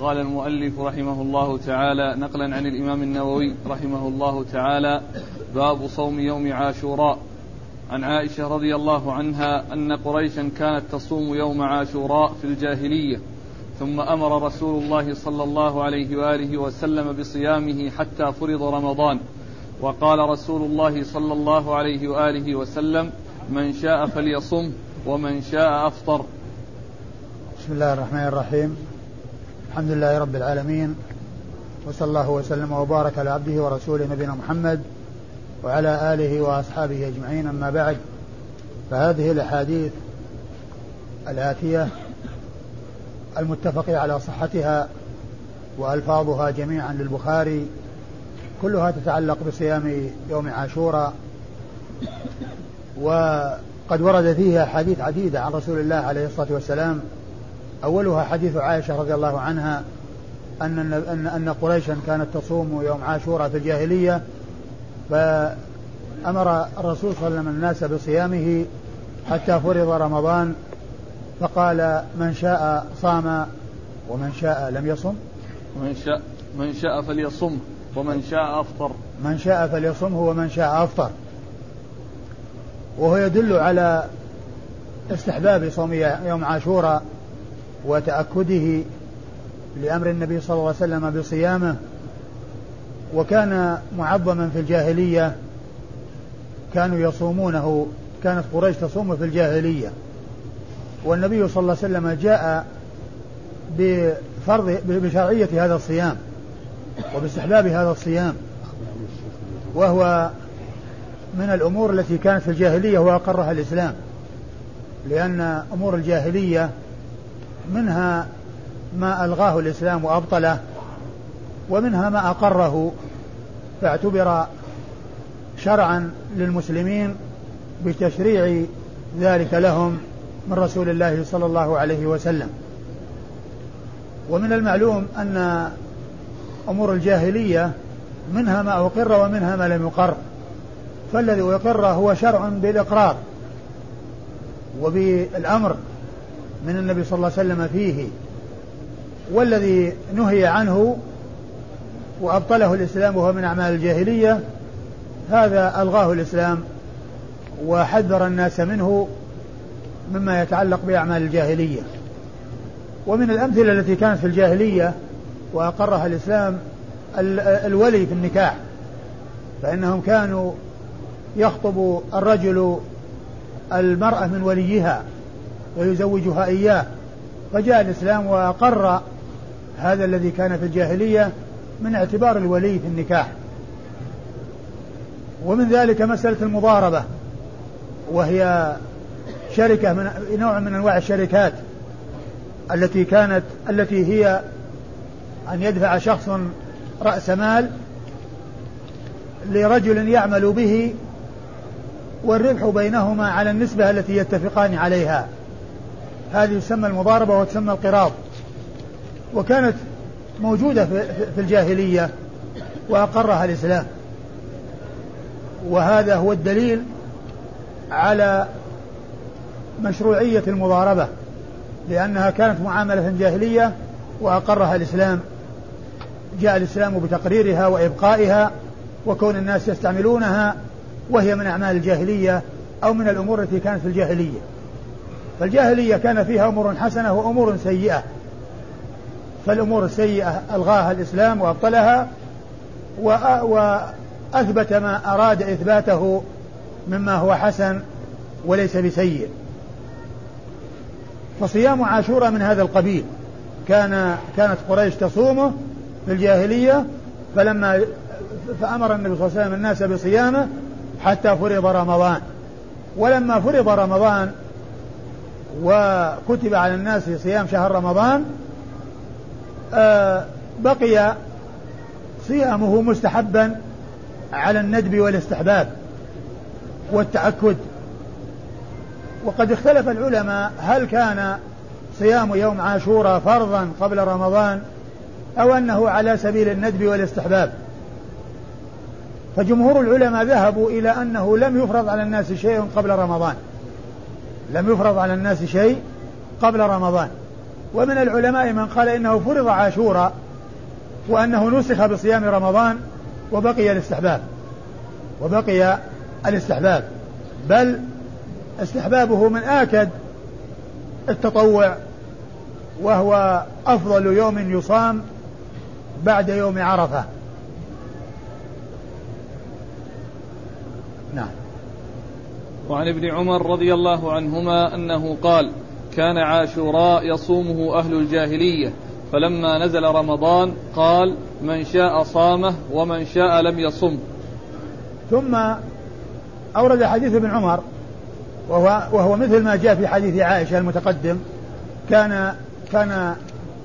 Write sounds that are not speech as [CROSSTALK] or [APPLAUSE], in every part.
قال المؤلف رحمه الله تعالى نقلا عن الإمام النووي رحمه الله تعالى باب صوم يوم عاشوراء. عن عائشة رضي الله عنها أن قريشا كانت تصوم يوم عاشوراء في الجاهلية ثم أمر رسول الله صلى الله عليه وآله وسلم بصيامه حتى فرض رمضان. وقال رسول الله صلى الله عليه وآله وسلم من شاء فليصم ومن شاء أفطر. بسم الله الرحمن الرحيم. الحمد لله رب العالمين وصلى الله وسلم وبارك على عبده ورسوله نبينا محمد وعلى آله وأصحابه أجمعين أما بعد فهذه الأحاديث الآتية المتفق على صحتها وألفاظها جميعا للبخاري كلها تتعلق بصيام يوم عاشوراء وقد ورد فيها حديث عديدة عن رسول الله عليه الصلاة والسلام أولها حديث عائشة رضي الله عنها أن أن أن قريشا كانت تصوم يوم عاشوراء في الجاهلية فأمر الرسول صلى الله عليه وسلم الناس بصيامه حتى فرض رمضان فقال من شاء صام ومن شاء لم يصم. من شاء من شاء فليصم ومن شاء أفطر. من شاء فليصمه ومن شاء أفطر. وهو يدل على استحباب صوم يوم عاشوراء وتأكده لأمر النبي صلى الله عليه وسلم بصيامه وكان معظما في الجاهلية كانوا يصومونه كانت قريش تصوم في الجاهلية. والنبي صلى الله عليه وسلم جاء بفرض بشرعية هذا الصيام وباستحباب هذا الصيام. وهو من الأمور التي كانت في الجاهلية وأقرها الإسلام لأن أمور الجاهلية منها ما ألغاه الإسلام وأبطله ومنها ما أقره فاعتبر شرعا للمسلمين بتشريع ذلك لهم من رسول الله صلى الله عليه وسلم. ومن المعلوم أن أمور الجاهلية منها ما أقر ومنها ما لم يقر فالذي أقر هو شرع بالإقرار وبالأمر. من النبي صلى الله عليه وسلم فيه والذي نهي عنه وأبطله الإسلام وهو من أعمال الجاهلية هذا ألغاه الإسلام وحذر الناس منه مما يتعلق بأعمال الجاهلية. ومن الأمثلة التي كانت في الجاهلية وأقرها الإسلام الولي في النكاح فإنهم كانوا يخطب الرجل المرأة من وليها. ويزوجها إياه. فجاء الإسلام وأقر هذا الذي كان في الجاهلية من اعتبار الولي في النكاح. ومن ذلك مسألة المضاربة وهي شركة من نوع من أنواع الشركات التي كانت التي هي أن يدفع شخص رأس مال لرجل يعمل به والربح بينهما على النسبة التي يتفقان عليها. هذه يسمى المضاربة وتسمى القراض. وكانت موجودة في الجاهلية وأقرها الإسلام. وهذا هو الدليل على مشروعية المضاربة لأنها كانت معاملة جاهلية وأقرها الإسلام. جاء الإسلام بتقريرها وإبقائها وكون الناس يستعملونها وهي من أعمال الجاهلية أو من الأمور التي كانت في الجاهلية. فالجاهلية كان فيها أمور حسنة وأمور سيئة. فالأمور السيئة ألغاها الإسلام وأبطلها وأثبت ما أراد إثباته مما هو حسن وليس بسيء. فصيام عاشوراء من هذا القبيل كان كانت قريش تصومه في الجاهلية فلما فأمر النبي صلى الله عليه وسلم الناس بصيامه حتى فرض رمضان. ولما فرض رمضان وكتب على الناس صيام شهر رمضان آه بقي صيامه مستحبا على الندب والاستحباب والتأكد. وقد اختلف العلماء هل كان صيام يوم عاشوراء فرضا قبل رمضان أو أنه على سبيل الندب والاستحباب. فجمهور العلماء ذهبوا إلى أنه لم يفرض على الناس شيء قبل رمضان. لم يفرض على الناس شيء قبل رمضان. ومن العلماء من قال إنه فرض عاشورا وأنه نسخ بصيام رمضان وبقي الاستحباب. وبقي الاستحباب. بل استحبابه من آكد التطوع وهو أفضل يوم يصام بعد يوم عرفة. وعن ابن عمر رضي الله عنهما أنه قال كان عاشوراء يصومه أهل الجاهلية فلما نزل رمضان قال من شاء صامه ومن شاء لم يصم ثم أورد حديث ابن عمر وهو, وهو مثل ما جاء في حديث عائشة المتقدم كان كان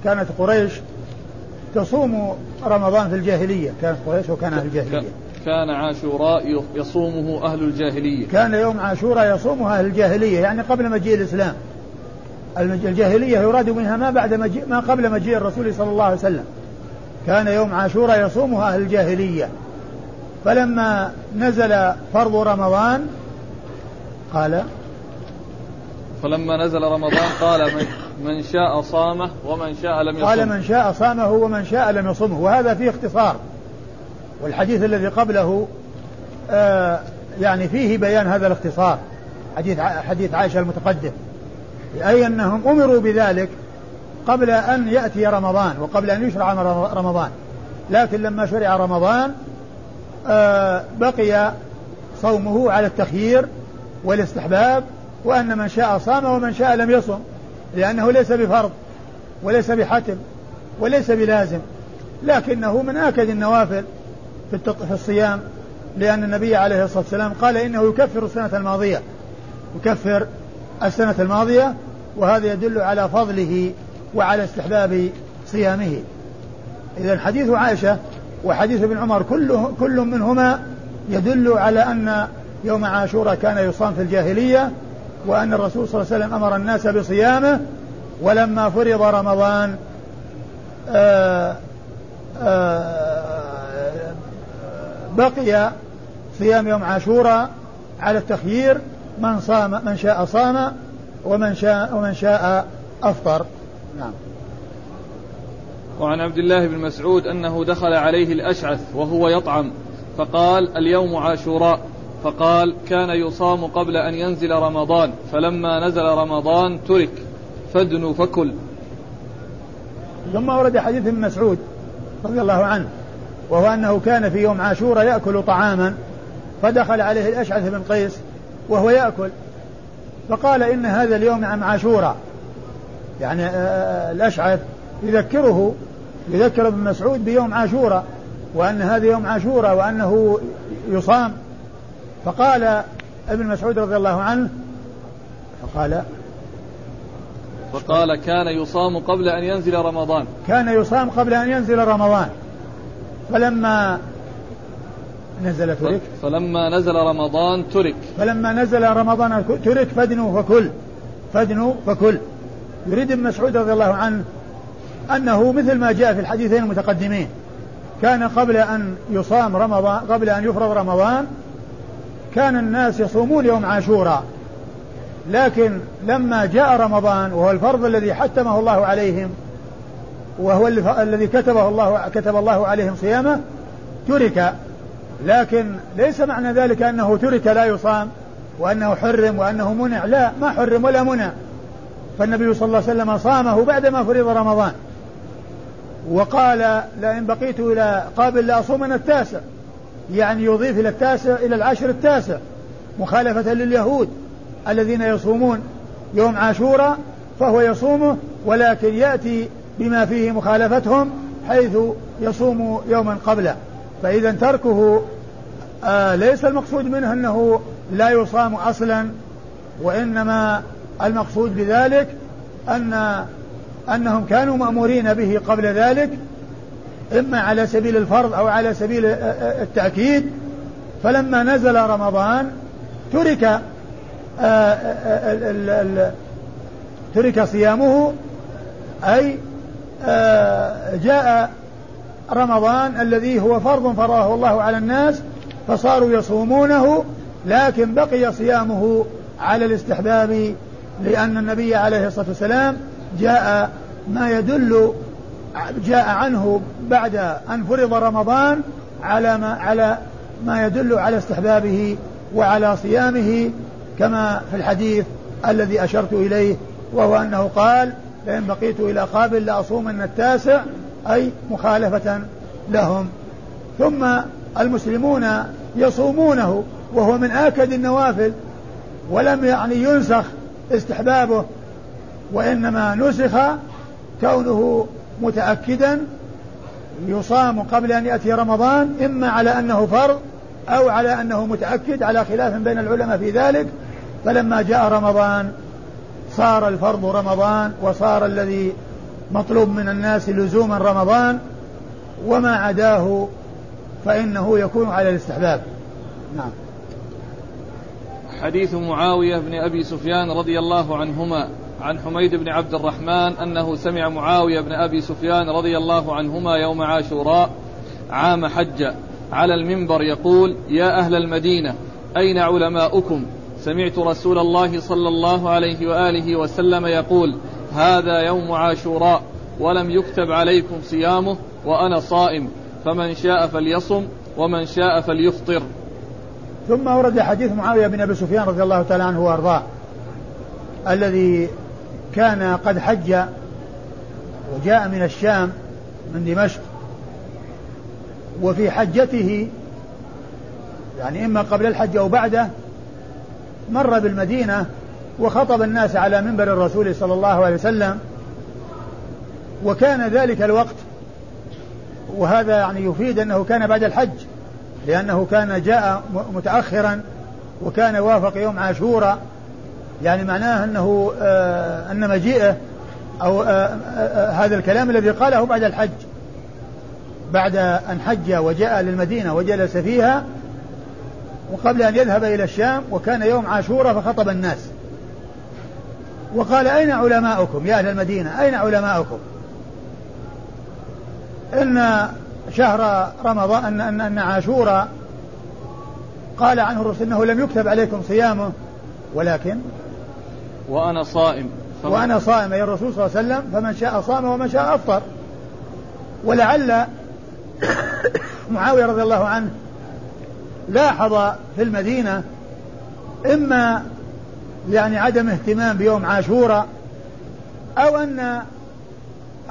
كانت قريش تصوم رمضان في الجاهلية كانت قريش وكان أهل الجاهلية كان عاشوراء يصومه أهل الجاهلية. كان يوم عاشوراء يصومه أهل الجاهلية يعني قبل مجيء الإسلام. الجاهلية يراد منها ما بعد مجيء ما قبل مجيء الرسول صلى الله عليه وسلم. كان يوم عاشوراء يصومه أهل الجاهلية. فلما نزل فرض رمضان قال فلما نزل رمضان قال من, من شاء صامه ومن شاء لم يصمه قال من شاء صامه ومن شاء لم يصمه. وهذا فيه اختصار. والحديث الذي قبله آه يعني فيه بيان هذا الاختصار. حديث حديث عائشة المتقدم. أي أنهم أمروا بذلك قبل أن يأتي رمضان وقبل أن يشرع رمضان. لكن لما شرع رمضان آه بقي صومه على التخيير والاستحباب وأن من شاء صام ومن شاء لم يصم لأنه ليس بفرض وليس بحتم وليس بلازم. لكنه من آكد النوافل في, في الصيام لأن النبي عليه الصلاة والسلام قال إنه يكفر السنة الماضية. يكفر السنة الماضية وهذا يدل على فضله وعلى استحباب صيامه. إذا حديث عائشة وحديث ابن عمر كله كل منهما يدل على أن يوم عاشوراء كان يصام في الجاهلية وأن الرسول صلى الله عليه وسلم أمر الناس بصيامه ولما فرض رمضان آآ آآ بقي صيام يوم عاشوراء على التخيير من صام من شاء صام ومن شاء ومن شاء أفطر. نعم. وعن عبد الله بن مسعود أنه دخل عليه الأشعث وهو يطعم فقال اليوم عاشوراء. فقال كان يصام قبل أن ينزل رمضان فلما نزل رمضان ترك فادنوا فكل. ثم ورد حديث ابن مسعود رضي الله عنه. وهو أنه كان في يوم عاشوراء يأكل طعاما فدخل عليه الأشعث بن قيس وهو يأكل. فقال إن هذا اليوم عن عاشوراء. يعني آه، آه، الأشعث يذكره يذكر ابن مسعود بيوم عاشوراء وأن هذا يوم عاشوراء وأنه يصام. فقال ابن مسعود رضي الله عنه فقال فقال كان يصام قبل أن ينزل رمضان. كان يصام قبل أن ينزل رمضان. فلما نزل ترك. فلما نزل رمضان ترك. فلما نزل رمضان ترك فدنوا فكل. فدنوا فكل. يريد ابن مسعود رضي الله عنه أنه مثل ما جاء في الحديثين المتقدمين. كان قبل أن يصام رمضان قبل أن يفرض رمضان كان الناس يصومون يوم عاشوراء. لكن لما جاء رمضان وهو الفرض الذي حتمه الله عليهم وهو الذي كتبه الله كتب الله عليهم صيامه ترك. لكن ليس معنى ذلك أنه ترك لا يصام وأنه حرم وأنه منع. لا ما حرم ولا منع. فالنبي صلى الله عليه وسلم صامه بعدما فرض رمضان. وقال لئن بقيت إلى قابل لاصومن التاسع. يعني يضيف إلى التاسع إلى العشر التاسع مخالفة لليهود الذين يصومون يوم عاشوراء فهو يصومه ولكن يأتي بما فيه مخالفتهم حيث يصوم يوما قبله. فإذا تركه آه ليس المقصود منه أنه لا يصام أصلا وإنما المقصود بذلك أن أنهم كانوا مأمورين به قبل ذلك إما على سبيل الفرض أو على سبيل التأكيد. فلما نزل رمضان ترك آه، ترك صيامه أي آه، جاء رمضان الذي هو فرض فرضه الله على الناس فصاروا يصومونه لكن بقي صيامه على الاستحباب لأن النبي عليه الصلاة والسلام جاء ما يدل جاء عنه بعد أن فرض رمضان على ما على ما يدل على استحبابه وعلى صيامه كما في الحديث الذي أشرت إليه وهو أنه قال لئن بقيت إلى قابل لأصومن التاسع أي مخالفة لهم. ثم المسلمون يصومونه وهو من آكد النوافل ولم يعني ينسخ استحبابه وإنما نسخ كونه متأكدا يصام قبل أن يأتي رمضان إما على أنه فرض أو على أنه متأكد على خلاف بين العلماء في ذلك. فلما جاء رمضان صار الفرض رمضان وصار الذي مطلوب من الناس لزوما رمضان وما عداه فإنه يكون على الاستحباب. نعم. حديث معاوية بن أبي سفيان رضي الله عنهما عن حميد بن عبد الرحمن أنه سمع معاوية بن أبي سفيان رضي الله عنهما يوم عاشوراء عام حج على المنبر يقول يا أهل المدينة أين علماؤكم؟ سمعت رسول الله صلى الله عليه وآله وسلم يقول هذا يوم عاشوراء ولم يكتب عليكم صيامه وأنا صائم فمن شاء فليصم ومن شاء فليفطر. ثم ورد حديث معاوية بن أبي سفيان رضي الله تعالى عنه وأرضاه الذي كان قد حج وجاء من الشام من دمشق وفي حجته يعني إما قبل الحج أو بعده مر بالمدينة وخطب الناس على منبر الرسول صلى الله عليه وسلم وكان ذلك الوقت وهذا يعني يفيد أنه كان بعد الحج لأنه كان جاء متأخرا وكان وافق يوم عاشوراء يعني معناه أنه آه أن مجيئه أو آه آه هذا الكلام الذي قاله بعد الحج بعد أن حج وجاء للمدينة وجلس فيها وقبل أن يذهب إلى الشام وكان يوم عاشوراء فخطب الناس. وقال أين علماؤكم يا أهل المدينة؟ أين علماؤكم؟ إن شهر رمضان أن أن, أن عاشوراء قال عنه الرسول أنه لم يكتب عليكم صيامه ولكن وأنا صائم. وأنا صائم أي الرسول صلى الله عليه وسلم فمن شاء صام ومن شاء أفطر. ولعل [COUGHS] معاوية رضي الله عنه لاحظ في المدينة إما يعني عدم اهتمام بيوم عاشوراء أو أن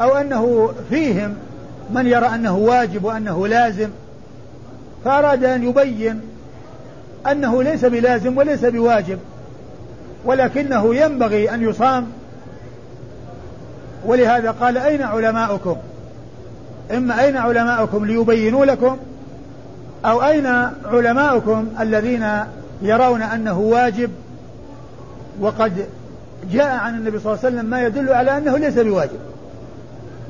أو أنه فيهم من يرى أنه واجب وأنه لازم فأراد أن يبين أنه ليس بلازم وليس بواجب ولكنه ينبغي أن يصام. ولهذا قال أين علماؤكم؟ إما أين علماؤكم ليبينوا لكم؟ أو أين علماؤكم الذين يرون أنه واجب وقد جاء عن النبي صلى الله عليه وسلم ما يدل على أنه ليس بواجب؟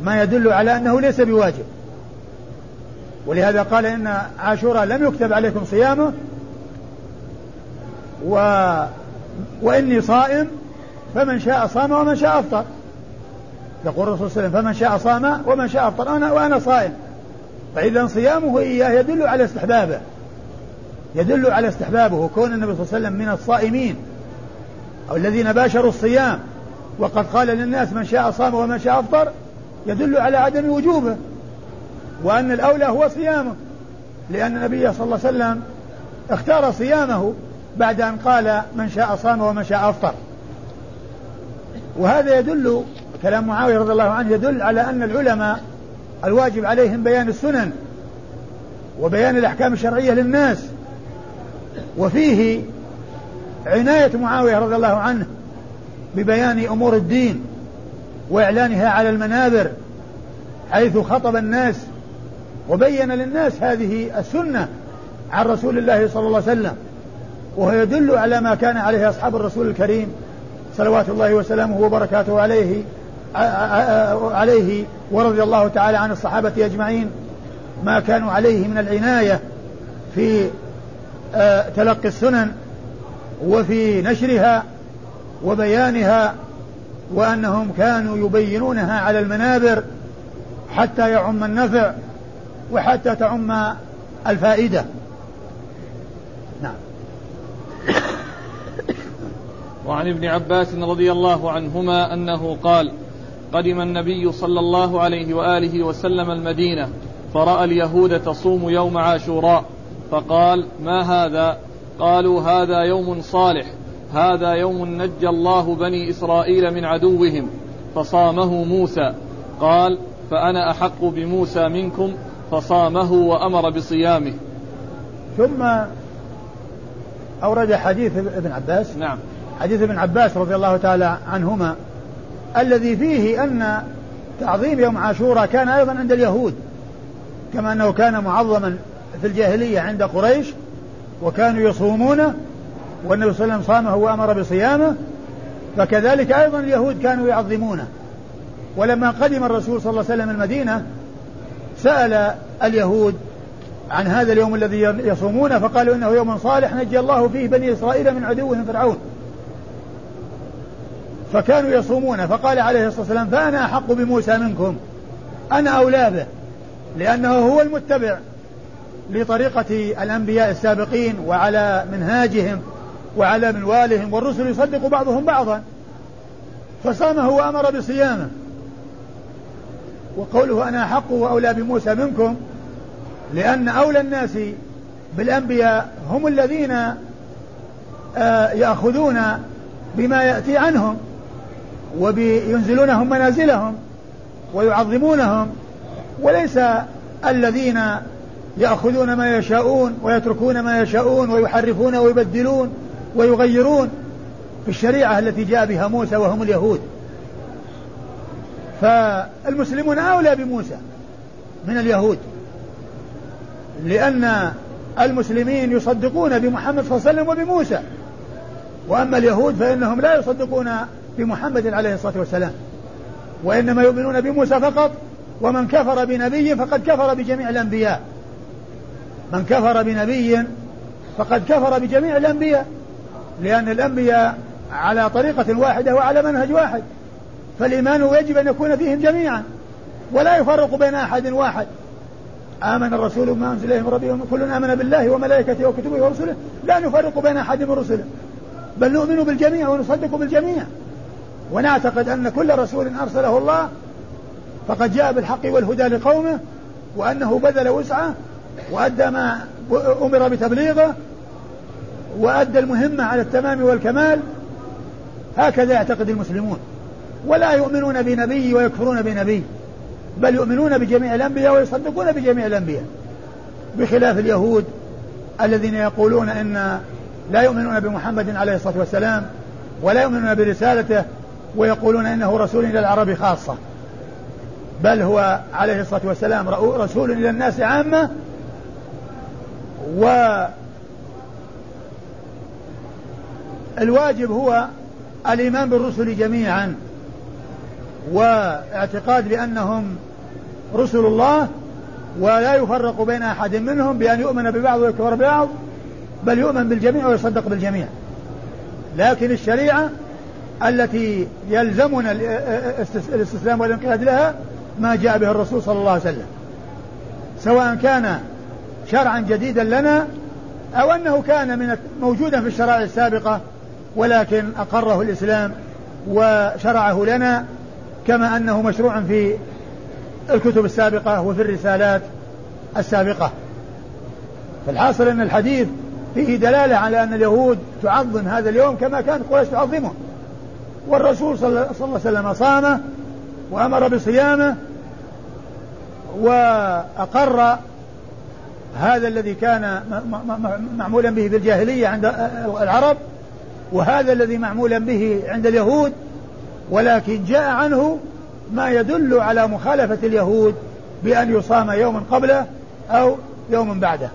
ما يدل على أنه ليس بواجب. ولهذا قال إن عاشوراء لم يكتب عليكم صيامه و وإني صائم فمن شاء صام ومن شاء أفطر. يقول الرسول صلى الله عليه وسلم فمن شاء صام ومن شاء أفطر. أنا وأنا صائم. فإذا صيامه إياه يدل على استحبابه. يدل على استحبابه وكون النبي صلى الله عليه وسلم من الصائمين. أو الذين باشروا الصيام. وقد قال للناس من شاء صام ومن شاء أفطر. يدل على عدم وجوبه. وأن الأولى هو صيامه. لأن النبي صلى الله عليه وسلم اختار صيامه بعد أن قال من شاء صام ومن شاء أفطر. وهذا يدل كلام معاوية رضي الله عنه يدل على أن العلماء الواجب عليهم بيان السنن وبيان الأحكام الشرعية للناس. وفيه عناية معاوية رضي الله عنه ببيان أمور الدين وإعلانها على المنابر حيث خطب الناس وبين للناس هذه السنة عن رسول الله صلى الله عليه وسلم وهو يدل على ما كان عليه أصحاب الرسول الكريم صلوات الله وسلامه وبركاته عليه عليه ورضي الله تعالى عن الصحابة أجمعين ما كانوا عليه من العناية في تلقي السنن وفي نشرها وبيانها وأنهم كانوا يبينونها على المنابر حتى يعم النفع وحتى تعم الفائدة. نعم. وعن ابن عباس رضي الله عنهما أنه قال قدم النبي صلى الله عليه وآله وسلم المدينة فرأى اليهود تصوم يوم عاشوراء فقال ما هذا؟ قالوا هذا يوم صالح هذا يوم نجى الله بني إسرائيل من عدوهم فصامه موسى. قال فأنا أحق بموسى منكم فصامه وأمر بصيامه. ثم أورد حديث ابن عباس. نعم. حديث ابن عباس رضي الله تعالى عنهما الذي فيه أن تعظيم يوم عاشوراء كان أيضا عند اليهود كما أنه كان معظما في الجاهلية عند قريش وكانوا يصومونه والنبي صلى الله عليه وسلم صامه وأمر بصيامه فكذلك أيضا اليهود كانوا يعظمونه ولما قدم الرسول صلى الله عليه وسلم المدينة سأل اليهود عن هذا اليوم الذي يصومونه فقالوا إنه يوم صالح نجى الله فيه بني إسرائيل من عدوهم فرعون. فكانوا يصومونه فقال عليه الصلاة والسلام فأنا أحق بموسى منكم. أنا أولى به لأنه هو المتبع لطريقة الأنبياء السابقين وعلى منهاجهم وعلى منوالهم والرسل يصدق بعضهم بعضا. فصامه وأمر بصيامه. وقوله أنا أحق وأولى بموسى منكم لأن أولى الناس بالأنبياء هم الذين آه، يأخذون بما يأتي عنهم وينزلونهم منازلهم ويعظمونهم وليس الذين يأخذون ما يشاءون ويتركون ما يشاءون ويحرفون ويبدلون ويغيرون في الشريعة التي جاء بها موسى وهم اليهود. فالمسلمون أولى بموسى من اليهود لأن المسلمين يصدقون بمحمد صلى الله عليه وسلم وبموسى وأما اليهود فإنهم لا يصدقون بمحمد عليه الصلاة والسلام. وإنما يؤمنون بموسى فقط ومن كفر بنبي فقد كفر بجميع الأنبياء. من كفر بنبي فقد كفر بجميع الأنبياء لأن الأنبياء على طريقة واحدة وعلى منهج واحد. فالإيمان يجب أن يكون فيهم جميعا ولا يفرق بين أحد واحد. آمن الرسول بما أنزل إليه من ربه كل آمن بالله وملائكته وكتبه ورسله. لا نفرق بين أحد من رسله بل نؤمن بالجميع ونصدق بالجميع. ونعتقد أن كل رسول أرسله الله فقد جاء بالحق والهدى لقومه وأنه بذل وسعه وأدى ما أمر بتبليغه وأدى المهمة على التمام والكمال. هكذا يعتقد المسلمون. ولا يؤمنون بنبي ويكفرون بنبي بل يؤمنون بجميع الأنبياء ويصدقون بجميع الأنبياء. بخلاف اليهود الذين يقولون إن لا يؤمنون بمحمد عليه الصلاة والسلام ولا يؤمنون برسالته ويقولون إنه رسول إلى العرب خاصة. بل هو عليه الصلاة والسلام رسول إلى الناس عامة والواجب هو الإيمان بالرسل جميعا واعتقاد بأنهم رسل الله ولا يفرق بين أحد منهم بأن يؤمن ببعض ويكفر ببعض بل يؤمن بالجميع ويصدق بالجميع. لكن الشريعة التي يلزمنا الاستسلام والانقياد لها ما جاء به الرسول صلى الله عليه وسلم. سواء كان شرعا جديدا لنا أو أنه كان من موجودا في الشرائع السابقة ولكن أقره الإسلام وشرعه لنا كما أنه مشروع في الكتب السابقة وفي الرسالات السابقة. فالحاصل أن الحديث فيه دلالة على أن اليهود تعظم هذا اليوم كما كانت قريش تعظمه. والرسول صلى الله عليه وسلم صامه وأمر بصيامه وأقر هذا الذي كان معمولا به في الجاهلية عند العرب وهذا الذي معمولا به عند اليهود ولكن جاء عنه ما يدل على مخالفة اليهود بأن يصام يوما قبله أو يوم بعده.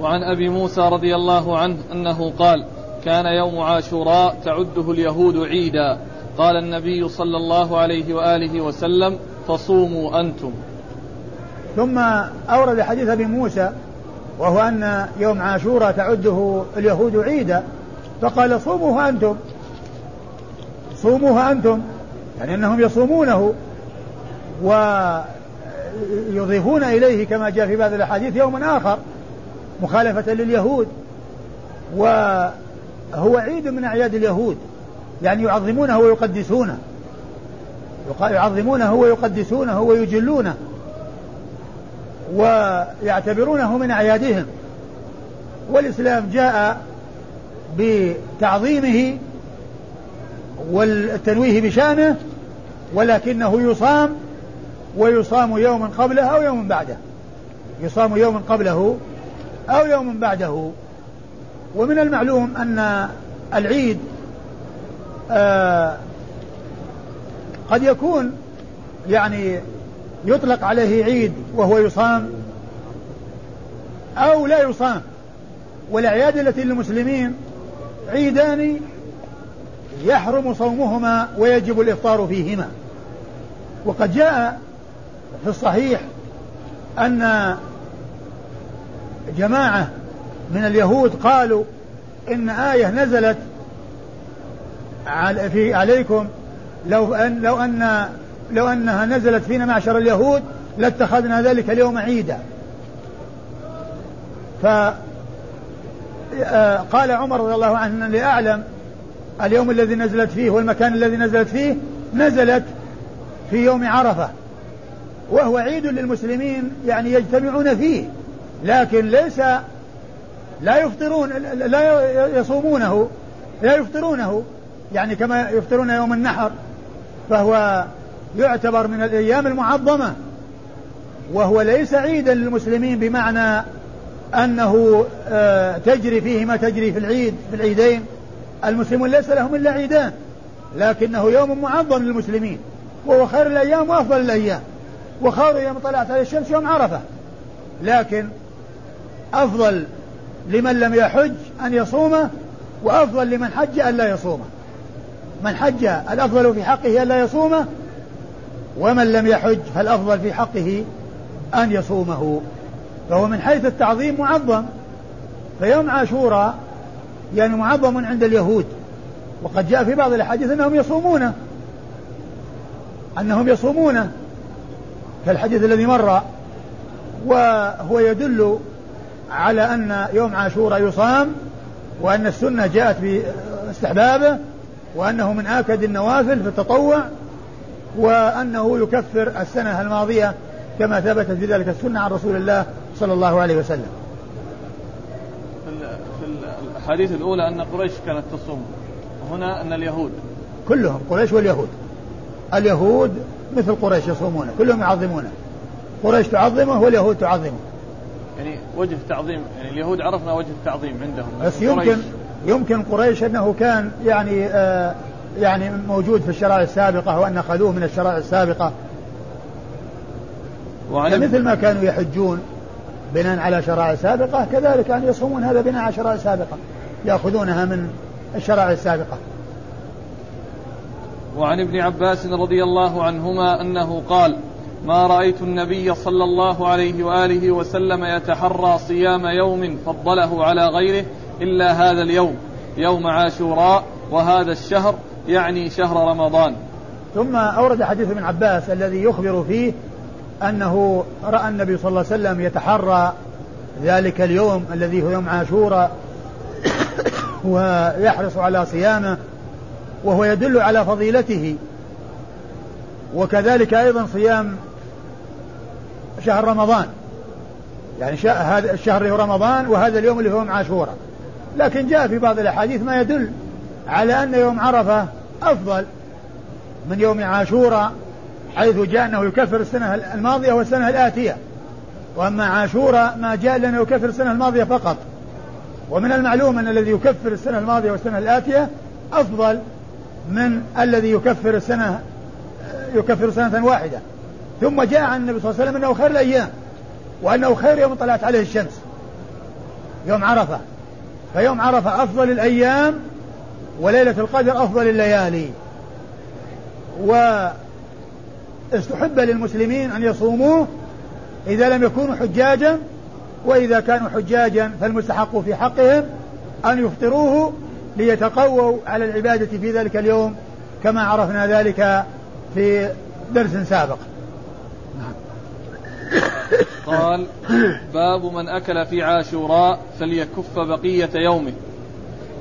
وعن أبي موسى رضي الله عنه أنه قال كان يوم عاشوراء تعده اليهود عيدا. قال النبي صلى الله عليه وآله وسلم فصوموا أنتم. ثم أورد حديث أبي موسى وهو أن يوم عاشوراء تعده اليهود عيدا فقال صوموه أنتم. صوموها أنتم يعني أنهم يصومونه ويضيفون إليه كما جاء في بعض الأحاديث يوم آخر مخالفة لليهود وهو عيد من أعياد اليهود. يعني يعظمونه ويقدسونه. يعظمونه ويقدسونه ويجلونه. ويعتبرونه من أعيادهم. والإسلام جاء بتعظيمه والتنويه بشأنه ولكنه يصام ويصام يوما قبله أو يوما بعده. يصام يوما قبله أو يوما بعده. ومن المعلوم أن العيد آه قد يكون يعني يطلق عليه عيد وهو يصام أو لا يصام. والأعياد التي للمسلمين عيدان يحرم صومهما ويجب الإفطار فيهما. وقد جاء في الصحيح أن جماعة من اليهود قالوا إن آية نزلت في عليكم لو أن لو أن لو أنها نزلت فينا معشر اليهود لاتخذنا ذلك اليوم عيدا. فقال آه، عمر رضي الله عنه لأعلم اليوم الذي نزلت فيه والمكان الذي نزلت فيه نزلت في يوم عرفة وهو عيد للمسلمين يعني يجتمعون فيه لكن ليس لا يفطرون لا يصومونه. لا يفطرونه. يعني كما يفطرون يوم النحر. فهو يعتبر من الأيام المعظمة. وهو ليس عيدا للمسلمين بمعنى أنه آه، تجري فيه ما تجري في العيد في العيدين. المسلمون ليس لهم إلا عيدان. لكنه يوم معظم للمسلمين. وهو خير الأيام وأفضل الأيام. وخير يوم طلعت عليه الشمس يوم عرفة. لكن أفضل لمن لم يحج أن يصومه وأفضل لمن حج أن لا يصومه من حج الأفضل في حقه أن لا يصومه ومن لم يحج فالأفضل في حقه أن يصومه. فهو من حيث التعظيم معظم. فيوم عاشوراء يعني معظم عند اليهود. وقد جاء في بعض الأحاديث أنهم يصومونه أنهم يصومونه كالحديث الذي مر وهو يدل على أن يوم عاشوراء يصام وأن السنة جاءت باستحبابه وأنه من آكد النوافل في التطوع وأنه يكفر السنة الماضية كما ثبتت في ذلك السنة عن رسول الله صلى الله عليه وسلم. في الأحاديث الأولى أن قريش كانت تصوم هنا أن اليهود. كلهم قريش واليهود. اليهود مثل قريش يصومونه كلهم يعظمونه قريش تعظمه واليهود تعظمه. يعني وجه تعظيم يعني اليهود عرفنا وجه التعظيم عندهم. بس يمكن يمكن قريش إنه كان يعني آه يعني موجود في الشرائع السابقة وأن أخذوه من الشرائع السابقة. مثل ما كانوا يحجون بناء على شرائع سابقة كذلك أن يصومون هذا بناء على شرائع سابقة يأخذونها من الشرائع السابقة. وعن ابن عباس رضي الله عنهما أنه قال ما رأيت النبي صلى الله عليه وآله وسلم يتحرى صيام يوم فضله على غيره إلا هذا اليوم يوم عاشوراء وهذا الشهر يعني شهر رمضان. ثم أورد حديث ابن عباس الذي يخبر فيه أنه رأى النبي صلى الله عليه وسلم يتحرى ذلك اليوم الذي هو يوم عاشوراء [COUGHS] ويحرص على صيامه وهو يدل على فضيلته. وكذلك أيضا صيام شهر رمضان. يعني هذا الشهر اللي هو رمضان وهذا اليوم اللي هو يوم عاشوراء لكن جاء في بعض الأحاديث ما يدل على أن يوم عرفة أفضل من يوم عاشوراء حيث جاء أنه يكفر السنة الماضية والسنة الآتية. وأما عاشوراء ما جاء لأنه يكفر السنة الماضية فقط. ومن المعلوم أن الذي يكفر السنة الماضية والسنة الآتية أفضل من الذي يكفر السنة يكفر سنة واحدة. ثم جاء عن النبي صلى الله عليه وسلم أنه خير الأيام وأنه خير يوم طلعت عليه الشمس. يوم عرفة. فيوم عرفة أفضل الأيام وليلة القدر أفضل الليالي. واستحب للمسلمين أن يصوموه إذا لم يكونوا حجاجا وإذا كانوا حجاجا فالمستحق في حقهم أن يفطروه ليتقووا على العبادة في ذلك اليوم كما عرفنا ذلك في درس سابق. قال [COUGHS] باب من أكل في عاشوراء فليكف بقية يومه.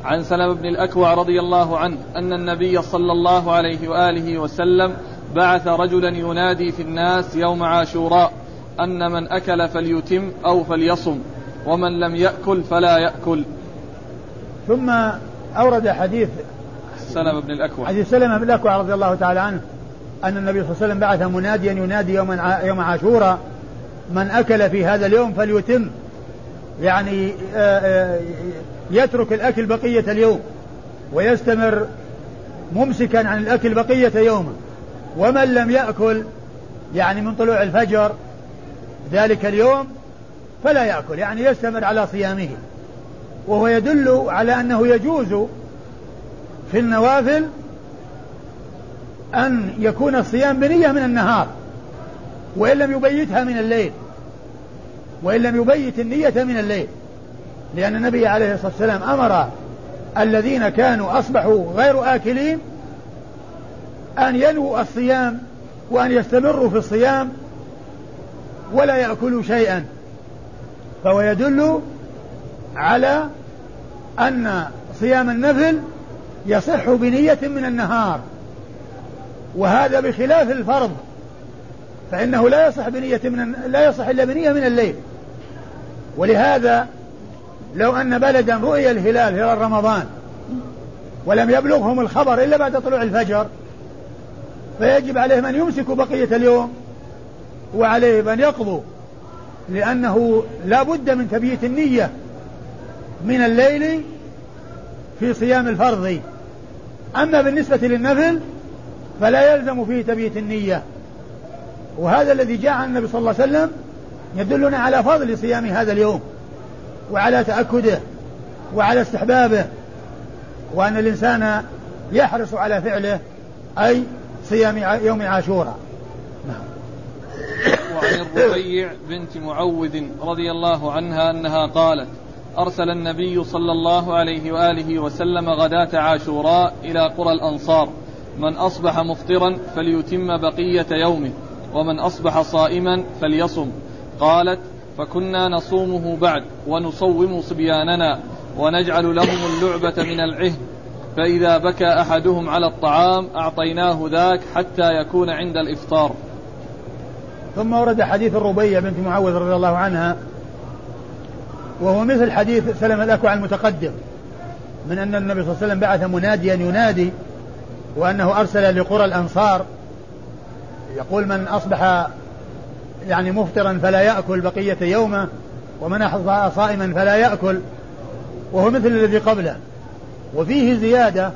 عن سلم بن الأكوع رضي الله عنه أن النبي صلى الله عليه وآله وسلم بعث رجلا ينادي في الناس يوم عاشوراء أن من أكل فليتم أو فليصم ومن لم يأكل فلا يأكل. ثم أورد حديث سلمة بن الأكوع. حديث سلمة بن الأكوع رضي الله تعالى عنه أن النبي صلى الله عليه وسلم بعث مناديا ينادي يوم يوم عاشوراء. من أكل في هذا اليوم فليتم. يعني آه، آه، يترك الأكل بقية اليوم ويستمر ممسكا عن الأكل بقية يومه. ومن لم يأكل يعني من طلوع الفجر ذلك اليوم فلا يأكل يعني يستمر على صيامه. وهو يدل على أنه يجوز في النوافل أن يكون الصيام بنية من النهار. وإن لم يبيتها من الليل وإن لم يبيت النية من الليل. لأن النبي عليه الصلاة والسلام أمر الذين كانوا أصبحوا غير آكلين أن ينووا الصيام وأن يستمروا في الصيام ولا يأكلوا شيئا. فهو يدل على أن صيام النفل يصح بنية من النهار. وهذا بخلاف الفرض. فإنه لا يصح بنية من لا يصح إلا بنية من الليل. ولهذا لو أن بلدا رؤي الهلال هلال رمضان ولم يبلغهم الخبر إلا بعد طلوع الفجر فيجب عليهم أن يمسكوا بقية اليوم وعليهم أن يقضوا لأنه لا بد من تبييت النية من الليل في صيام الفرض. أما بالنسبة للنفل فلا يلزم فيه تبييت النية. وهذا الذي جاء عن النبي صلى الله عليه وسلم يدلنا على فضل صيام هذا اليوم وعلى تأكده وعلى استحبابه وأن الإنسان يحرص على فعله أي صيام يوم عاشوراء. نعم. وعن الربيع بنت معوذ رضي الله عنها أنها قالت أرسل النبي صلى الله عليه وآله وسلم غداة عاشوراء إلى قرى الأنصار من أصبح مفطرا فليتم بقية يومه. ومن أصبح صائما فليصم. قالت فكنا نصومه بعد ونصوم صبياننا ونجعل لهم اللعبة من العهد فإذا بكى أحدهم على الطعام أعطيناه ذاك حتى يكون عند الإفطار. ثم ورد حديث الربيع بنت معوذ رضي الله عنها وهو مثل حديث سلم الأكوع المتقدم من أن النبي صلى الله عليه وسلم بعث مناديا ينادي وأنه أرسل لقرى الأنصار يقول من أصبح يعني مفطرا فلا يأكل بقية يومه ومن أصبح صائما فلا يأكل وهو مثل الذي قبله. وفيه زيادة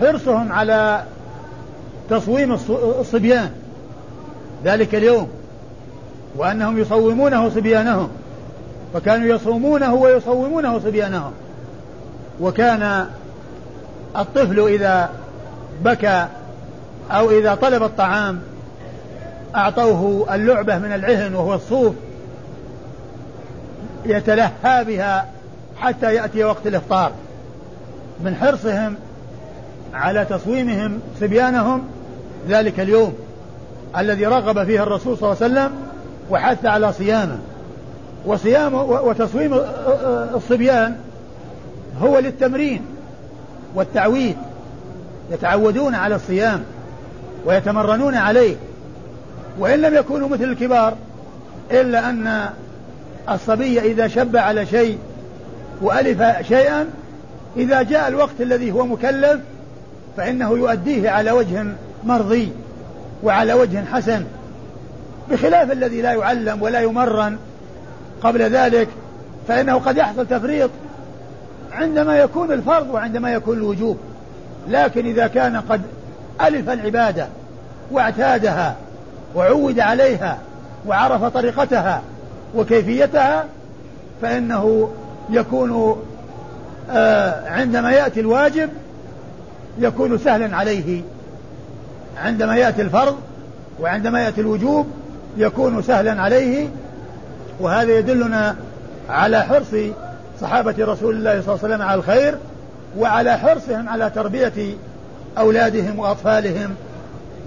حرصهم على تصويم الصبيان ذلك اليوم وأنهم يصومونه صبيانهم فكانوا يصومونه ويصومونه صبيانهم. وكان الطفل إذا بكى أو إذا طلب الطعام أعطوه اللعبة من العهن وهو الصوف يتلهى بها حتى يأتي وقت الإفطار. من حرصهم على تصويمهم صبيانهم ذلك اليوم الذي رغب فيه الرسول صلى الله عليه وسلم وحث على صيامه. وصيام وتصويم الصبيان هو للتمرين والتعويد يتعودون على الصيام ويتمرنون عليه. وإن لم يكونوا مثل الكبار إلا أن الصبي إذا شب على شيء وألف شيئا إذا جاء الوقت الذي هو مكلف فإنه يؤديه على وجه مرضي وعلى وجه حسن بخلاف الذي لا يعلم ولا يمرن قبل ذلك فإنه قد يحصل تفريط عندما يكون الفرض وعندما يكون الوجوب. لكن إذا كان قد ألف العبادة واعتادها وعود عليها وعرف طريقتها وكيفيتها فإنه يكون آه عندما يأتي الواجب يكون سهلا عليه. عندما يأتي الفرض وعندما يأتي الوجوب يكون سهلا عليه. وهذا يدلنا على حرص صحابة رسول الله صلى الله عليه وسلم على الخير وعلى حرصهم على تربية أولادهم وأطفالهم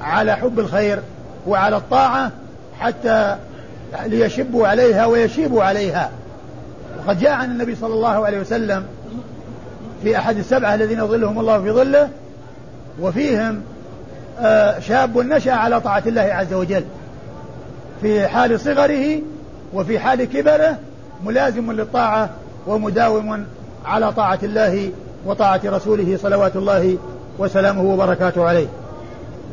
على حب الخير. وعلى الطاعة حتى ليشبوا عليها ويشيبوا عليها. وقد جاء عن النبي صلى الله عليه وسلم في أحد السبعة الذين ظلهم الله في ظله وفيهم آه، شاب نشأ على طاعة الله عز وجل. في حال صغره وفي حال كبره ملازم للطاعة ومداوم على طاعة الله وطاعة رسوله صلوات الله وسلامه وبركاته عليه.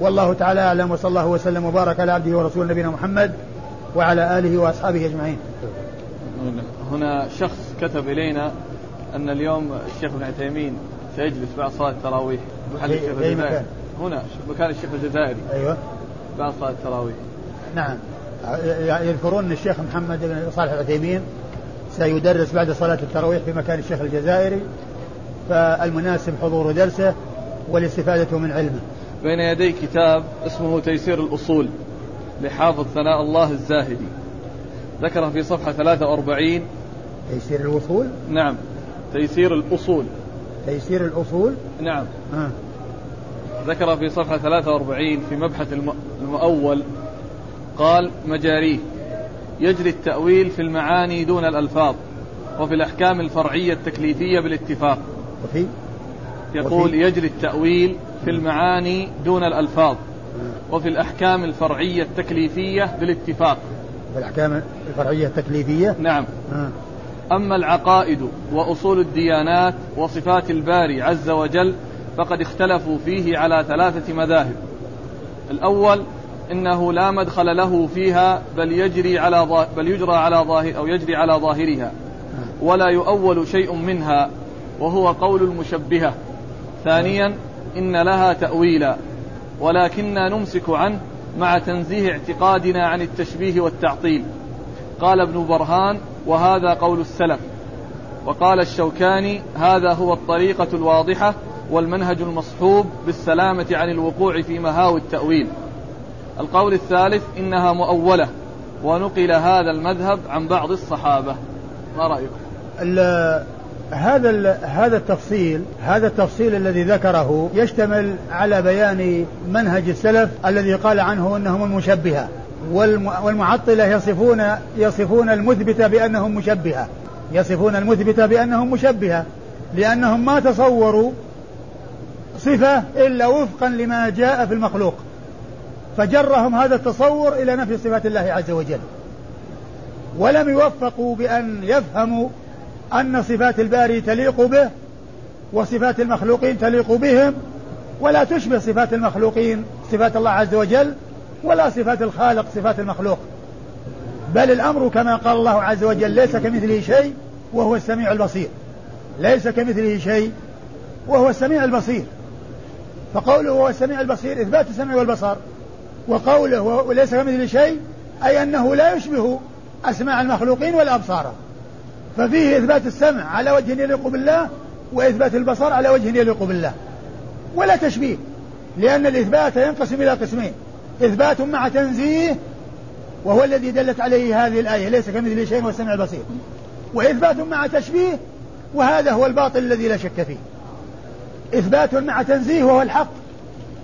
والله تعالى أعلم وصلى الله وسلم وبارك على عبده ورسوله نبينا محمد وعلى آله وأصحابه أجمعين. هنا شخص كتب إلينا أن اليوم الشيخ ابن عثيمين سيجلس بعد صلاة التراويح. محل الشيخ الجزائري. هنا مكان الشيخ الجزائري. أيوه. بعد صلاة التراويح. نعم. يذكرون أن الشيخ محمد بن صالح العثيمين سيدرس بعد صلاة التراويح في مكان الشيخ الجزائري فالمناسب حضور درسه والاستفادة من علمه. بين يدي كتاب اسمه تيسير الأصول لحافظ ثناء الله الزاهدي. ذكر في صفحة 43 تيسير الوصول نعم. تيسير الأصول. تيسير الأصول؟ نعم. آه. ذكر في صفحة 43 في مبحث المؤول قال مجاريه يجري التأويل في المعاني دون الألفاظ وفي الأحكام الفرعية التكليفية بالاتفاق. وفي؟ يقول يجري التأويل في المعاني دون الألفاظ وفي الأحكام الفرعية التكليفية بالاتفاق. في الأحكام الفرعية التكليفية؟ نعم. آه. أما العقائد وأصول الديانات وصفات الباري عز وجل فقد اختلفوا فيه على ثلاثة مذاهب. الأول إنه لا مدخل له فيها بل يجري على بل يجرى على ظاهر أو يجري على ظاهرها ولا يؤول شيء منها وهو قول المشبهة. ثانيا إن لها تأويلا ولكننا نمسك عنه مع تنزيه اعتقادنا عن التشبيه والتعطيل. قال ابن برهان وهذا قول السلف. وقال الشوكاني هذا هو الطريقة الواضحة والمنهج المصحوب بالسلامة عن الوقوع في مهاوي التأويل. القول الثالث إنها مؤولة ونقل هذا المذهب عن بعض الصحابة. ما رأيكم؟ هذا هذا التفصيل هذا التفصيل الذي ذكره يشتمل على بيان منهج السلف الذي قال عنه إنهم المشبهة. والمعطلة يصفون يصفون المثبتة بأنهم مشبهة. يصفون المثبتة بأنهم مشبهة. لأنهم ما تصوروا صفة إلا وفقا لما جاء في المخلوق. فجرهم هذا التصور إلى نفي صفات الله عز وجل. ولم يوفقوا بأن يفهموا أن صفات الباري تليق به وصفات المخلوقين تليق بهم ولا تشبه صفات المخلوقين صفات الله عز وجل ولا صفات الخالق صفات المخلوق. بل الأمر كما قال الله عز وجل ليس كمثله شيء وهو السميع البصير. ليس كمثله شيء وهو السميع البصير. فقوله هو السميع البصير إثبات السمع والبصر. وقوله وليس كمثله شيء أي أنه لا يشبه أسماع المخلوقين ولا أبصارهم ففيه إثبات السمع على وجه يليق بالله وإثبات البصر على وجه يليق بالله. ولا تشبيه لأن الإثبات ينقسم إلى قسمين إثبات مع تنزيه وهو الذي دلت عليه هذه الآية ليس كمثله شيء هو السمع البصير. وإثبات مع تشبيه وهذا هو الباطل الذي لا شك فيه. إثبات مع تنزيه وهو الحق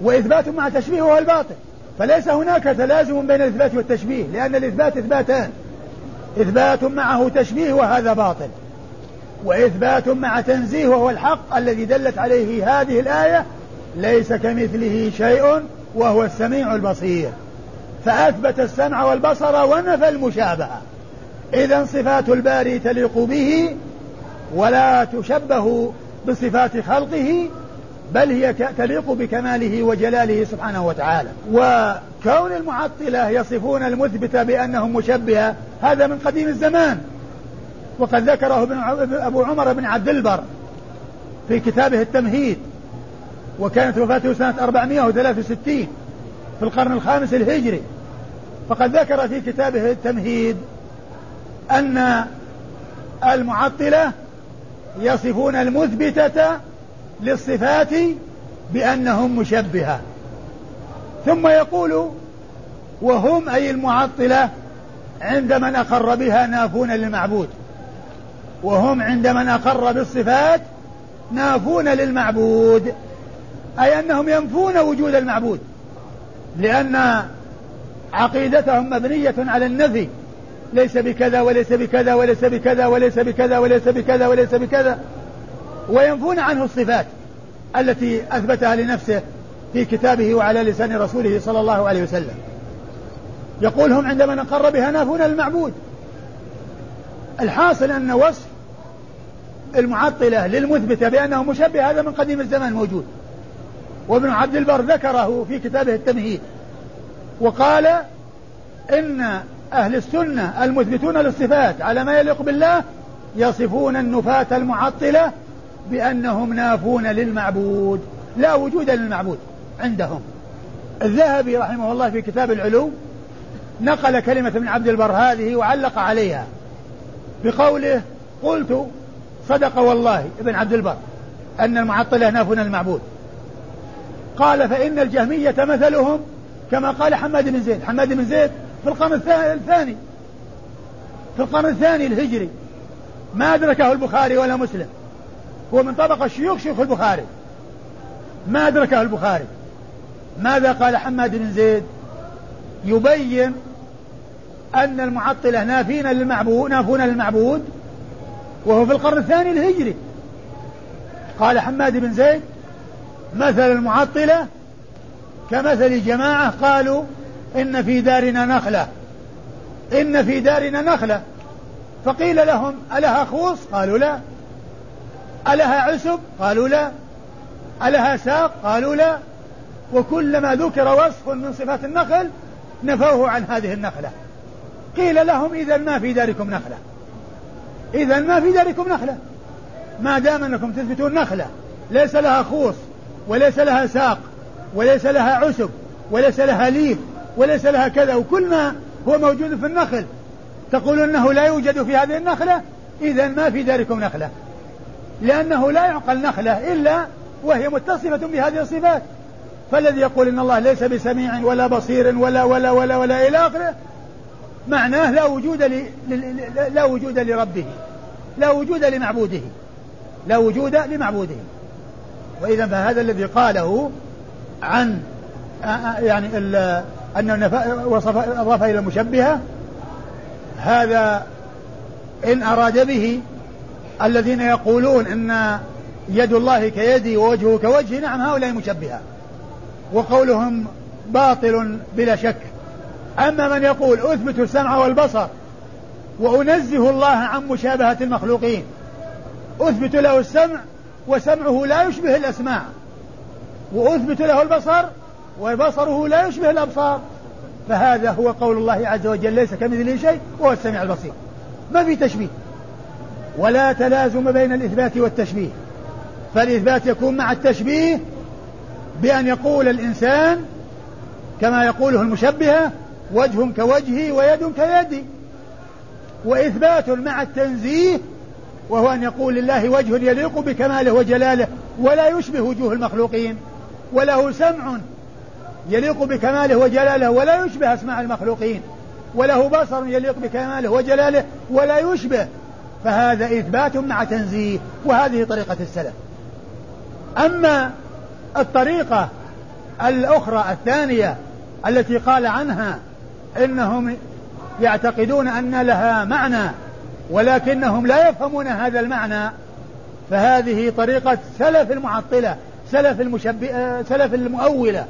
وإثبات مع تشبيه وهو الباطل. فليس هناك تلازم بين الإثبات والتشبيه لأن الإثبات إثباتان. إثبات معه تشبيه وهذا باطل. وإثبات مع تنزيه وهو الحق الذي دلت عليه هذه الآية ليس كمثله شيء وهو السميع البصير. فأثبت السمع والبصر ونفى المشابهة. إذا صفات الباري تليق به ولا تشبه بصفات خلقه بل هي تليق بكماله وجلاله سبحانه وتعالى. وكون المعطلة يصفون المثبت بأنهم مشبهة هذا من قديم الزمان. وقد ذكره ابن أبو عمر بن عبد البر في كتابه التمهيد وكانت وفاته سنة 463 في القرن الخامس الهجري. فقد ذكر في كتابه التمهيد أن المعطلة يصفون المثبتة للصفات بأنهم مشبهة ثم يقول وهم أي المعطلة عند من أقر بها نافون للمعبود. وهم عند من أقر بالصفات نافون للمعبود. أي أنهم ينفون وجود المعبود. لأن عقيدتهم مبنية على النفي. ليس بكذا وليس بكذا وليس بكذا وليس بكذا وليس بكذا وليس بكذا. وينفون عنه الصفات التي أثبتها لنفسه في كتابه وعلى لسان رسوله صلى الله عليه وسلم. يقول هم عندما نقر بها نافون المعبود. الحاصل أن وصف المعطلة للمثبتة بأنه مشبه هذا من قديم الزمان موجود. وابن عبد البر ذكره في كتابه التمهيد. وقال إن أهل السنة المثبتون للصفات على ما يليق بالله يصفون النفاة المعطلة بأنهم نافون للمعبود لا وجود للمعبود عندهم. الذهبي رحمه الله في كتاب العلو نقل كلمة ابن عبد البر هذه وعلق عليها بقوله قلت صدق والله ابن عبد البر أن المعطلة نافون المعبود قال فإن الجهمية مثلهم كما قال حماد بن زيد حماد بن زيد في القرن الثاني في القرن الثاني الهجري. ما أدركه البخاري ولا مسلم. هو من طبقة شيوخ شيوخ البخاري. ما أدركه البخاري؟ ماذا قال حماد بن زيد؟ يبين أن المعطلة نافين للمعبود نافون للمعبود وهو في القرن الثاني الهجري قال حماد بن زيد مثل المعطلة كمثل جماعة قالوا إن في دارنا نخلة. إن في دارنا نخلة. فقيل لهم ألها خوص؟ قالوا لا. ألها عسب؟ قالوا لا. ألها ساق؟ قالوا لا. وكلما ذكر وصف من صفات النخل نفوه عن هذه النخلة. قيل لهم إذا ما في داركم نخلة. إذا ما في داركم نخلة. ما دام أنكم تثبتون نخلة ليس لها خوص وليس لها ساق وليس لها عسب وليس لها ليف وليس لها كذا وكل ما هو موجود في النخل تقول إنه لا يوجد في هذه النخلة اذا ما في داركم نخلة. لأنه لا يعقل نخلة إلا وهي متصفة بهذه الصفات. فالذي يقول إن الله ليس بسميع ولا بصير ولا ولا ولا ولا إلى آخره معناه لا وجود ل... لا وجود لربه لا وجود لمعبوده لا وجود لمعبوده. وإذا فهذا الذي قاله عن يعني أن وصف أضاف إلى المشبهة هذا إن أراد به الذين يقولون أن يد الله كيدي ووجهه كوجهي نعم هؤلاء مشبهة. وقولهم باطل بلا شك. أما من يقول أثبت السمع والبصر وأنزه الله عن مشابهة المخلوقين أثبت له السمع وسمعه لا يشبه الأسماع وأثبت له البصر وبصره لا يشبه الأبصار فهذا هو قول الله عز وجل ليس كمثله شيء وهو السميع البصير. ما في تشبيه. ولا تلازم بين الإثبات والتشبيه. فالإثبات يكون مع التشبيه بأن يقول الإنسان كما يقوله المشبهة وجه كوجهي ويد كيدي وإثبات مع التنزيه وهو أن يقول لله وجه يليق بكماله وجلاله ولا يشبه وجوه المخلوقين. وله سمع يليق بكماله وجلاله ولا يشبه أسماع المخلوقين. وله بصر يليق بكماله وجلاله ولا يشبه فهذا إثبات مع تنزيه وهذه طريقة السلف. أما الطريقة الأخرى الثانية التي قال عنها إنهم يعتقدون أن لها معنى ولكنهم لا يفهمون هذا المعنى فهذه طريقة سلف المعطلة سلف المشبه سلف المؤولة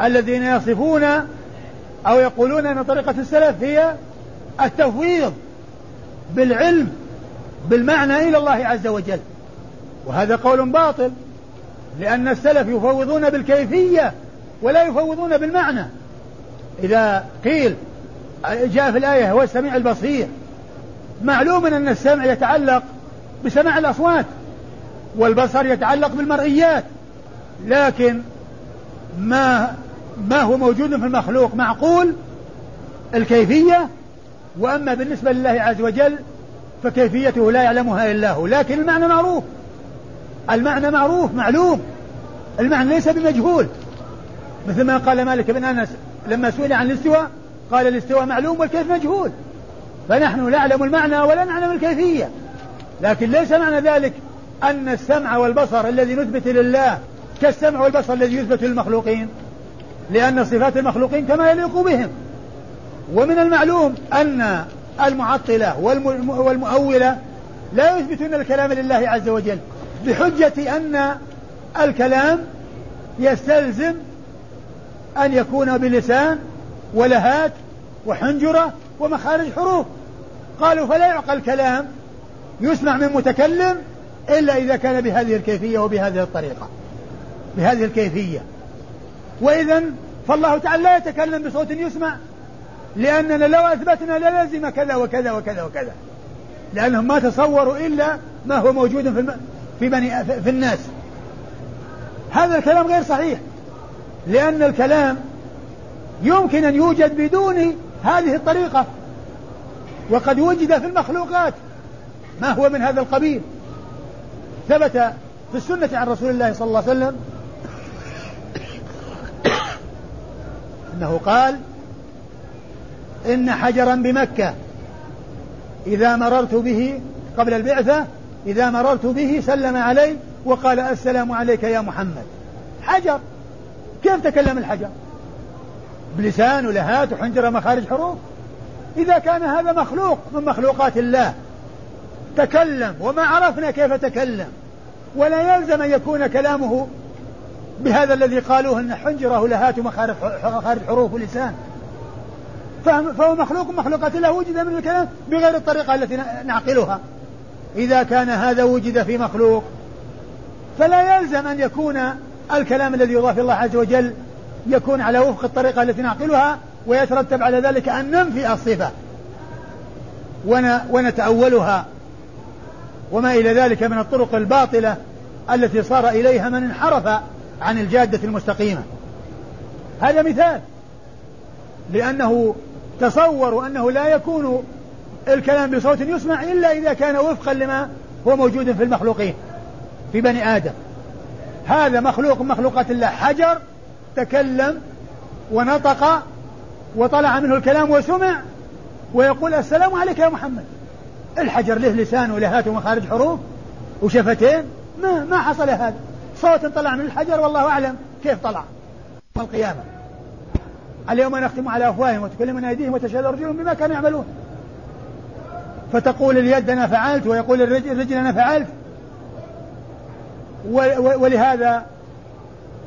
الذين يصفون أو يقولون أن طريقة السلف هي التفويض بالعلم بالمعنى إلى الله عز وجل. وهذا قول باطل لأن السلف يفوضون بالكيفية ولا يفوضون بالمعنى. إذا قيل جاء في الآية هو السميع البصير. معلوم أن السمع يتعلق بسماع الأصوات والبصر يتعلق بالمرئيات. لكن ما ما هو موجود في المخلوق؟ معقول؟ الكيفية؟ وأما بالنسبة لله عز وجل فكيفيته لا يعلمها إلا هو لكن المعنى معروف. المعنى معروف معلوم. المعنى ليس بمجهول. مثل ما قال مالك بن أنس لما سئل عن الاستواء قال الاستواء معلوم والكيف مجهول. فنحن نعلم المعنى ولا نعلم الكيفية. لكن ليس معنى ذلك أن السمع والبصر الذي نثبت لله كالسمع والبصر الذي يثبت للمخلوقين لأن صفات المخلوقين كما يليق بهم. ومن المعلوم أن المعطلة والمؤولة لا يثبتون الكلام لله عز وجل بحجة أن الكلام يستلزم أن يكون بلسان ولهات وحنجرة ومخارج حروف. قالوا فلا يعقل الكلام يسمع من متكلم إلا إذا كان بهذه الكيفية وبهذه الطريقة بهذه الكيفية. وإذا فالله تعالى لا يتكلم بصوت يسمع لأننا لو أثبتنا للزم كذا وكذا وكذا وكذا. لأنهم ما تصوروا إلا ما هو موجود في. في بني في الناس. هذا الكلام غير صحيح. لأن الكلام يمكن أن يوجد بدون هذه الطريقة. وقد وجد في المخلوقات. ما هو من هذا القبيل؟ ثبت في السنة عن رسول الله صلى الله عليه وسلم [COUGHS] أنه قال إن حجرا بمكة. إذا مررت به قبل البعثة إذا مررت به سلم علي وقال السلام عليك يا محمد. حجر. كيف تكلم الحجر؟ بلسان ولهات وحنجرة مخارج حروف. إذا كان هذا مخلوق من مخلوقات الله. تكلم وما عرفنا كيف تكلم. ولا يلزم أن يكون كلامه بهذا الذي قالوه أن حنجرة لهات ومخارج حروف ولسان. فهو مخلوق مخلوقات الله وجد من الكلام بغير الطريقة التي نعقلها. إذا كان هذا وجد في مخلوق فلا يلزم أن يكون الكلام الذي يضاف الله عز وجل يكون على وفق الطريقة التي نعقلها ويترتب على ذلك أن ننفي الصفة. ونتأولها. وما إلى ذلك من الطرق الباطلة التي صار إليها من انحرف عن الجادة المستقيمة. هذا مثال. لأنه تصوروا أنه لا يكون الكلام بصوت يسمع إلا إذا كان وفقا لما هو موجود في المخلوقين في بني آدم. هذا مخلوق مخلوقات الله. حجر تكلم ونطق وطلع منه الكلام وسمع ويقول السلام عليك يا محمد. الحجر له لسان ولهات ومخارج حروف وشفتين. ما ما حصل هذا. صوت طلع من الحجر والله أعلم كيف طلع. القيامة. اليوم نختم على أفواههم وتكلمنا أيديهم وتشهد أرجلهم بما كانوا يعملون. فتقول اليد أنا فعلت ويقول الرجل أنا فعلت. ولهذا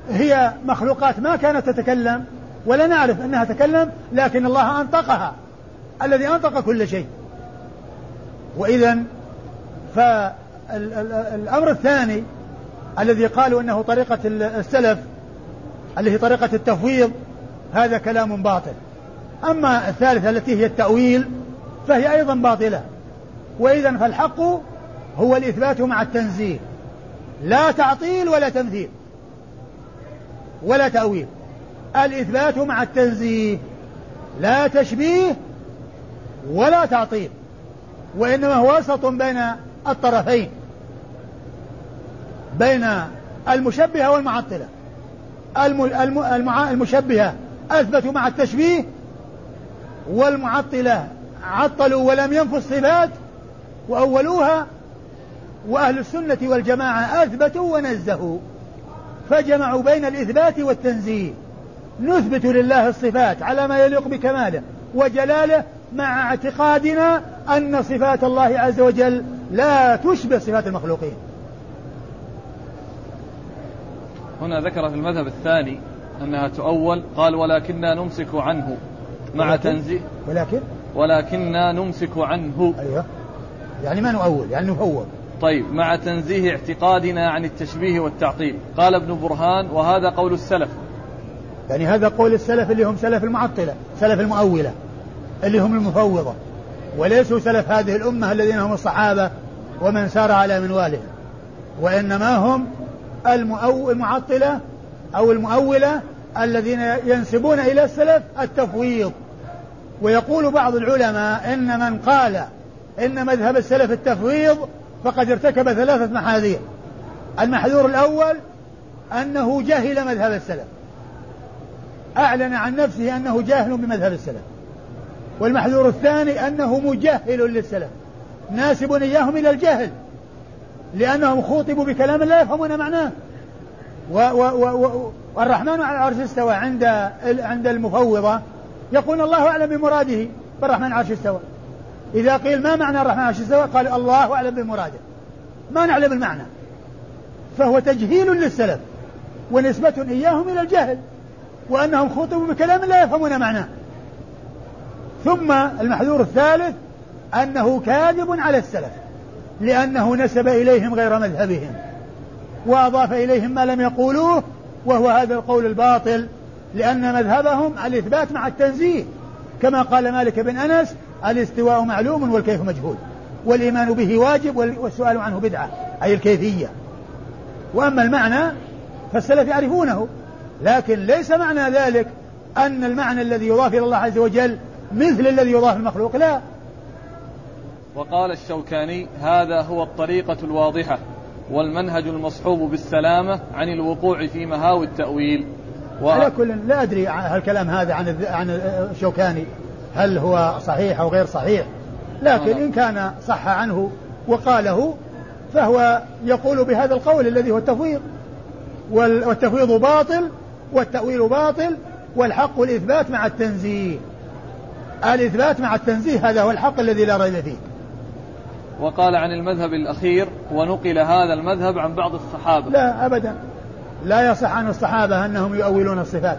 هي مخلوقات ما كانت تتكلم ولا نعرف أنها تتكلم لكن الله أنطقها الذي أنطق كل شيء. واذا فالأمر الثاني الذي قالوا إنه طريقة السلف اللي هي طريقة التفويض هذا كلام باطل. أما الثالثة التي هي التأويل فهي أيضا باطلة. واذا فالحق هو الإثبات مع التنزيه لا تعطيل ولا تمثيل ولا تأويل. الإثبات مع التنزيه لا تشبيه ولا تعطيل. وإنما هو وسط بين الطرفين. بين المشبهة والمعطلة. المشبهة. أثبتوا مع التشبيه والمعطلة. عطلوا ولم ينفوا الصفات وأولوها وأهل السنة والجماعة أثبتوا ونزهوا. فجمعوا بين الإثبات والتنزيه. نثبت لله الصفات على ما يليق بكماله وجلاله مع اعتقادنا أن صفات الله عز وجل لا تشبه صفات المخلوقين. هنا ذكر في المذهب الثاني أنها تؤول قال ولكننا نمسك عنه مع تنزيه. ولكن؟ ولكننا نمسك عنه. أيوه. يعني ما نؤول؟ يعني نفوض. طيب مع تنزيه اعتقادنا عن التشبيه والتعطيل قال ابن برهان وهذا قول السلف. يعني هذا قول السلف اللي هم سلف المعطلة سلف المؤولة اللي هم المفوضة. وليسوا سلف هذه الأمة الذين هم الصحابة ومن سار على منوالهم. وإنما هم المعطلة أو المؤولة الذين ينسبون إلى السلف التفويض. ويقول بعض العلماء إن من قال إن مذهب السلف التفويض فقد ارتكب ثلاثة محاذير. المحذور الأول أنه جهل مذهب السلف. أعلن عن نفسه أنه جاهل بمذهب السلف. والمحذور الثاني أنه مجهل للسلف. ناسب إياهم إلى الجهل. لأنهم خوطبوا بكلام لا يفهمون معناه. و و و والرحمن على العرش استوى عند عند المفوضة. يقول الله أعلم بمراده بالرحمن على العرش استوى. إذا قيل ما معنى الرحمن على استوى؟ قال الله أعلم بمراده. ما نعلم المعنى. فهو تجهيل للسلف ونسبة إياهم إلى الجهل وأنهم خطبوا بكلام لا يفهمون معناه. ثم المحذور الثالث أنه كاذب على السلف لأنه نسب إليهم غير مذهبهم. وأضاف إليهم ما لم يقولوه وهو هذا القول الباطل لأن مذهبهم الإثبات مع التنزيه. كما قال مالك بن أنس الاستواء معلوم والكيف مجهول والإيمان به واجب والسؤال عنه بدعة أي الكيفية. وأما المعنى فالسلف يعرفونه. لكن ليس معنى ذلك أن المعنى الذي يضاف إلى الله عز وجل مثل الذي يضاف المخلوق لا. وقال الشوكاني هذا هو الطريقة الواضحة. والمنهج المصحوب بالسلامة عن الوقوع في مهاوي التأويل. و... على كل لا أدري الكلام هذا عن عن الشوكاني. هل هو صحيح أو غير صحيح؟ لكن إن كان صح عنه وقاله فهو يقول بهذا القول الذي هو التفويض. والتفويض باطل والتأويل باطل والحق الإثبات مع التنزيه. الإثبات مع التنزيه هذا هو الحق الذي لا ريب فيه. وقال عن المذهب الأخير ونقل هذا المذهب عن بعض الصحابة. لا أبدا. لا يصح عن الصحابة أنهم يؤولون الصفات.